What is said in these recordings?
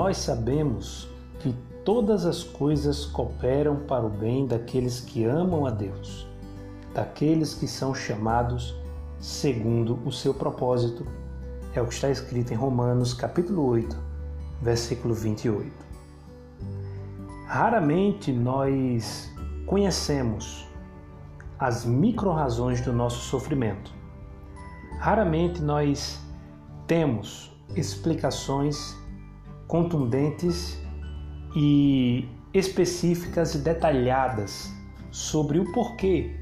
nós sabemos que todas as coisas cooperam para o bem daqueles que amam a Deus, daqueles que são chamados segundo o seu propósito. É o que está escrito em Romanos, capítulo 8, versículo 28. Raramente nós conhecemos as micro-razões do nosso sofrimento. Raramente nós temos explicações contundentes e específicas e detalhadas sobre o porquê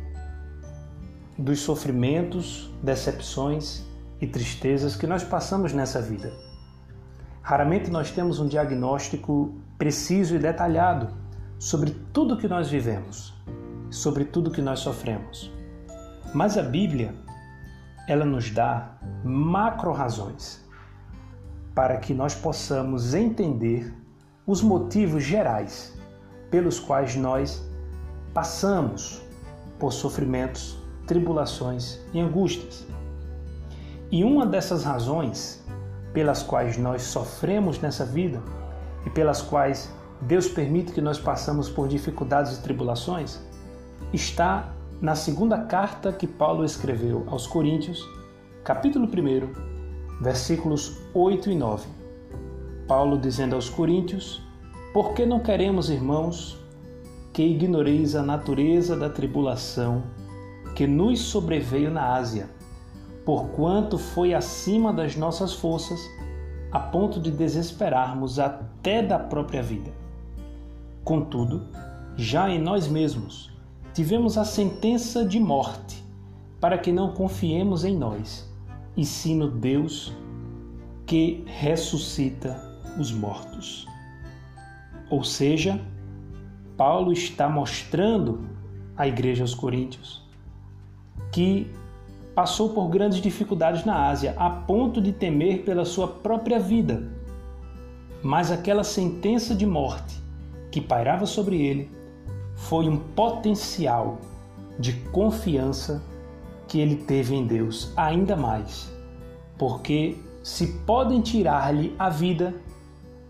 dos sofrimentos, decepções e tristezas que nós passamos nessa vida. Raramente nós temos um diagnóstico preciso e detalhado sobre tudo que nós vivemos, sobre tudo que nós sofremos. Mas a Bíblia, ela nos dá macro razões para que nós possamos entender os motivos gerais pelos quais nós passamos por sofrimentos, tribulações e angústias. E uma dessas razões pelas quais nós sofremos nessa vida e pelas quais Deus permite que nós passamos por dificuldades e tribulações está na segunda carta que Paulo escreveu aos Coríntios, capítulo 1, versículos 8 e 9. Paulo dizendo aos Coríntios: Por que não queremos, irmãos, que ignoreis a natureza da tribulação que nos sobreveio na Ásia, porquanto foi acima das nossas forças, a ponto de desesperarmos até da própria vida. Contudo, já em nós mesmos tivemos a sentença de morte, para que não confiemos em nós e sim no Deus que ressuscita os mortos. Ou seja, Paulo está mostrando à igreja aos Coríntios que passou por grandes dificuldades na Ásia, a ponto de temer pela sua própria vida. Mas aquela sentença de morte que pairava sobre ele foi um potencial de confiança que ele teve em Deus ainda mais, porque se podem tirar-lhe a vida,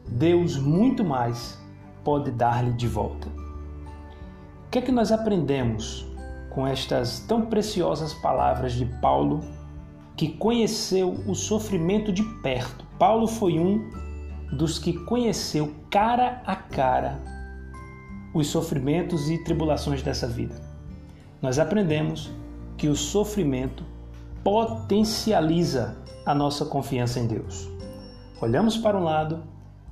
Deus muito mais pode dar-lhe de volta. O que é que nós aprendemos com estas tão preciosas palavras de Paulo, que conheceu o sofrimento de perto? Paulo foi um dos que conheceu cara a cara os sofrimentos e tribulações dessa vida. Nós aprendemos que o sofrimento potencializa a nossa confiança em Deus. Olhamos para um lado,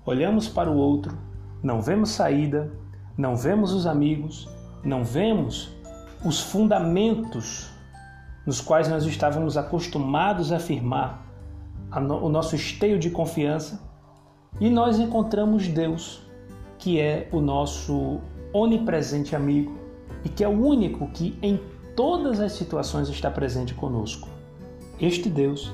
olhamos para o outro, não vemos saída, não vemos os amigos, não vemos os fundamentos nos quais nós estávamos acostumados a firmar o nosso esteio de confiança e nós encontramos Deus, que é o nosso onipresente amigo e que é o único que em todas as situações está presente conosco. Este Deus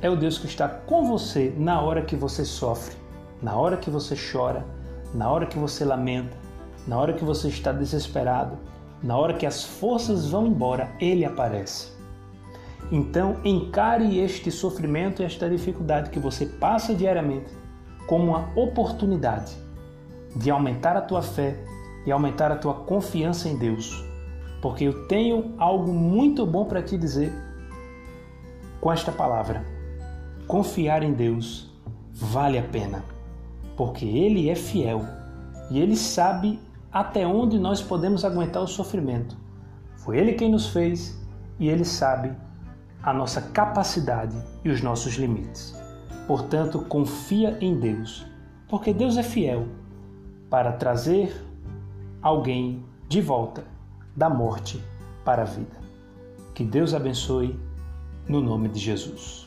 é o Deus que está com você na hora que você sofre, na hora que você chora, na hora que você lamenta, na hora que você está desesperado, na hora que as forças vão embora, ele aparece. Então, encare este sofrimento e esta dificuldade que você passa diariamente como uma oportunidade de aumentar a tua fé e aumentar a tua confiança em Deus porque eu tenho algo muito bom para te dizer com esta palavra. Confiar em Deus vale a pena, porque Ele é fiel e Ele sabe até onde nós podemos aguentar o sofrimento. Foi Ele quem nos fez e Ele sabe a nossa capacidade e os nossos limites. Portanto, confia em Deus, porque Deus é fiel para trazer alguém de volta da morte para a vida. Que Deus abençoe no nome de Jesus.